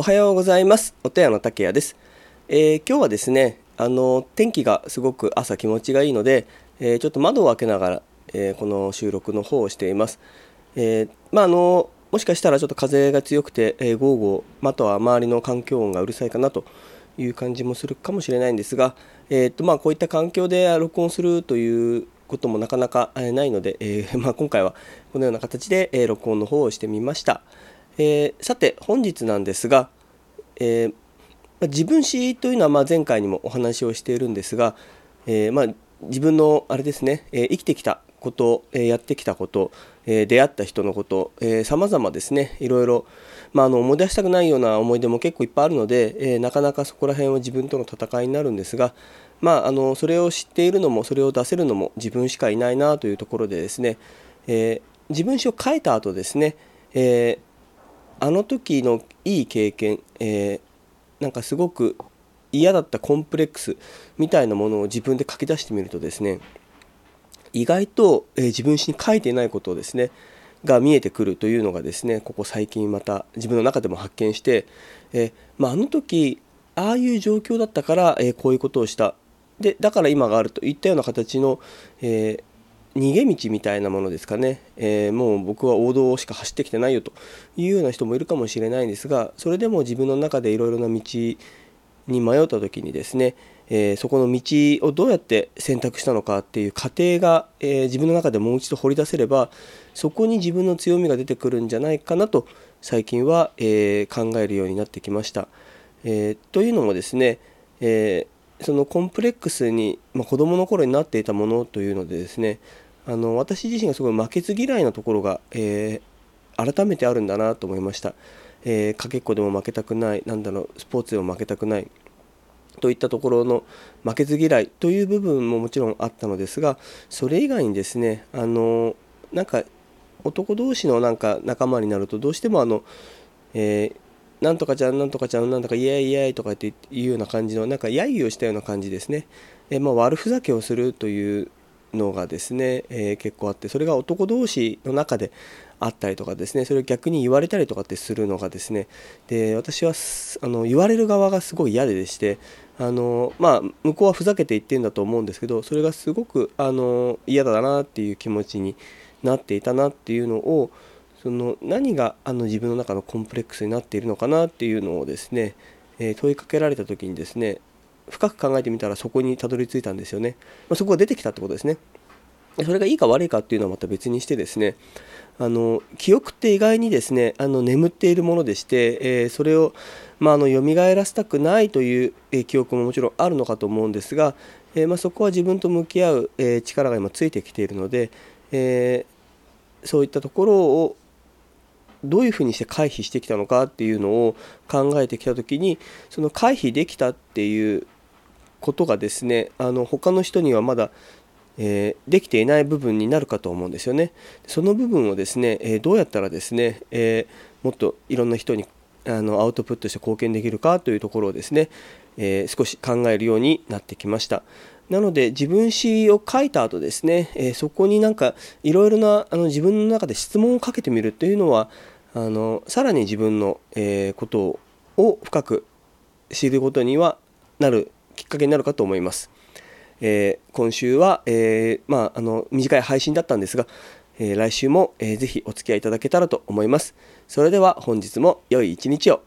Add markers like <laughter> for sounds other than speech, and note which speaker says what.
Speaker 1: おはようございます。お手屋の竹谷です。えー今日はですね、あの天気がすごく朝気持ちがいいので、えーちょっと窓を開けながら、えーこの収録の方をしています。えまああのもしかしたらちょっと風が強くて、えー、ゴーゴー、または周りの環境音がうるさいかなという感じもするかもしれないんですが、えーとまあ、こういった環境で録音するということもなかなかないので、え <laughs> まあ、今回はこのような形で、え録音の方をしてみました。えーさて本日なんですが、えーまあ自分史というのはまあ前回にもお話をしているんですが、えーまあ、自分のあれですね、え生きてきたこと、えやってきたこと、え出会った人のことさまざまですねいろいろ、まあ、あの思い出したくないような思い出も結構いっぱいあるので、えなかなかそこら辺は自分との戦いになるんですが、まあ、あのそれを知っているのもそれを出せるのも自分しかいないなというところでですね、え自分史を書いた後ですね、えーあの時のいい経験、えーなんかすごく嫌だったコンプレックスみたいなものを自分で書き出してみるとですね意外と、えー自分史に書いていないことをですねが見えてくるというのがですねここ最近また自分の中でも発見して、えーまあ、あの時ああいう状況だったから、えこういうことをした。でだから今があるといったような形の、えー逃げ道みたいなものですかね、えーもう僕は王道しか走ってきてないよというような人もいるかもしれないんですがそれでも自分の中でいろいろな道に迷った時にですね、えーそこの道をどうやって選択したのかっていう過程が、えー自分の中でもう一度掘り出せればそこに自分の強みが出てくるんじゃないかなと最近は、え考えるようになってきました。えというのもですね、えそのコンプレックスに、まあ、子どもの頃になっていたものというのでですねあの私自身がすごい負けず嫌いなところが、えー改めてあるんだなと思いました、えーかけっこでも負けたくない。なんだろうスポーツでも負けたくない。といったところの負けず嫌いという部分ももちろんあったのですがそれ以外にですねあのなんか男同士のなんか仲間になるとどうしてもあの、えーなんとかちゃんなんとかちゃんなんとかイエイイエイとかっていうような感じのなんか揶揄をしたような感じですね、えーまあ、悪ふざけをするというのがですね、えー結構あってそれが男同士の中であったりとかですねそれを逆に言われたりとかってするのがですねで私はあの言われる側がすごい嫌ででしてあのまあ向こうはふざけて言ってるんだと思うんですけどそれがすごくあの嫌だなっていう気持ちになっていたなっていうのをその何があの自分の中のコンプレックスになっているのかなっていうのをですね、えー問いかけられた時にですね深く考えてみたらそこにたどり着いたんですよね、まあ、そこが出てきたってことですね。それがいいか悪いかっていうのはまた別にしてですねあの記憶って意外にですねあの眠っているものでして、えーそれを、まあ、あの蘇らせたくないという、え記憶ももちろんあるのかと思うんですが、えーまあ、そこは自分と向き合う、え力が今ついてきているので、えそういったところをどういうふうにして回避してきたのかっていうのを考えてきた時にその回避できたっていうことがですねあの他の人にはまだ、えーできていない部分になるかと思うんですよね。その部分をですね、えーどうやったらですね、えーもっといろんな人にあのアウトプットして貢献できるかというところをですね、えー少し考えるようになってきました。なので自分史を書いた後ですね、えーそこになんかいろいろなあの自分の中で質問をかけてみるというのはあのさらに自分の、えーことを深く知ることにはなるきっかけになるかと思います。えー今週は、えーまあ、あの短い配信だったんですが、えー来週も、えーぜひお付き合いいただけたらと思います。それでは本日も良い一日を。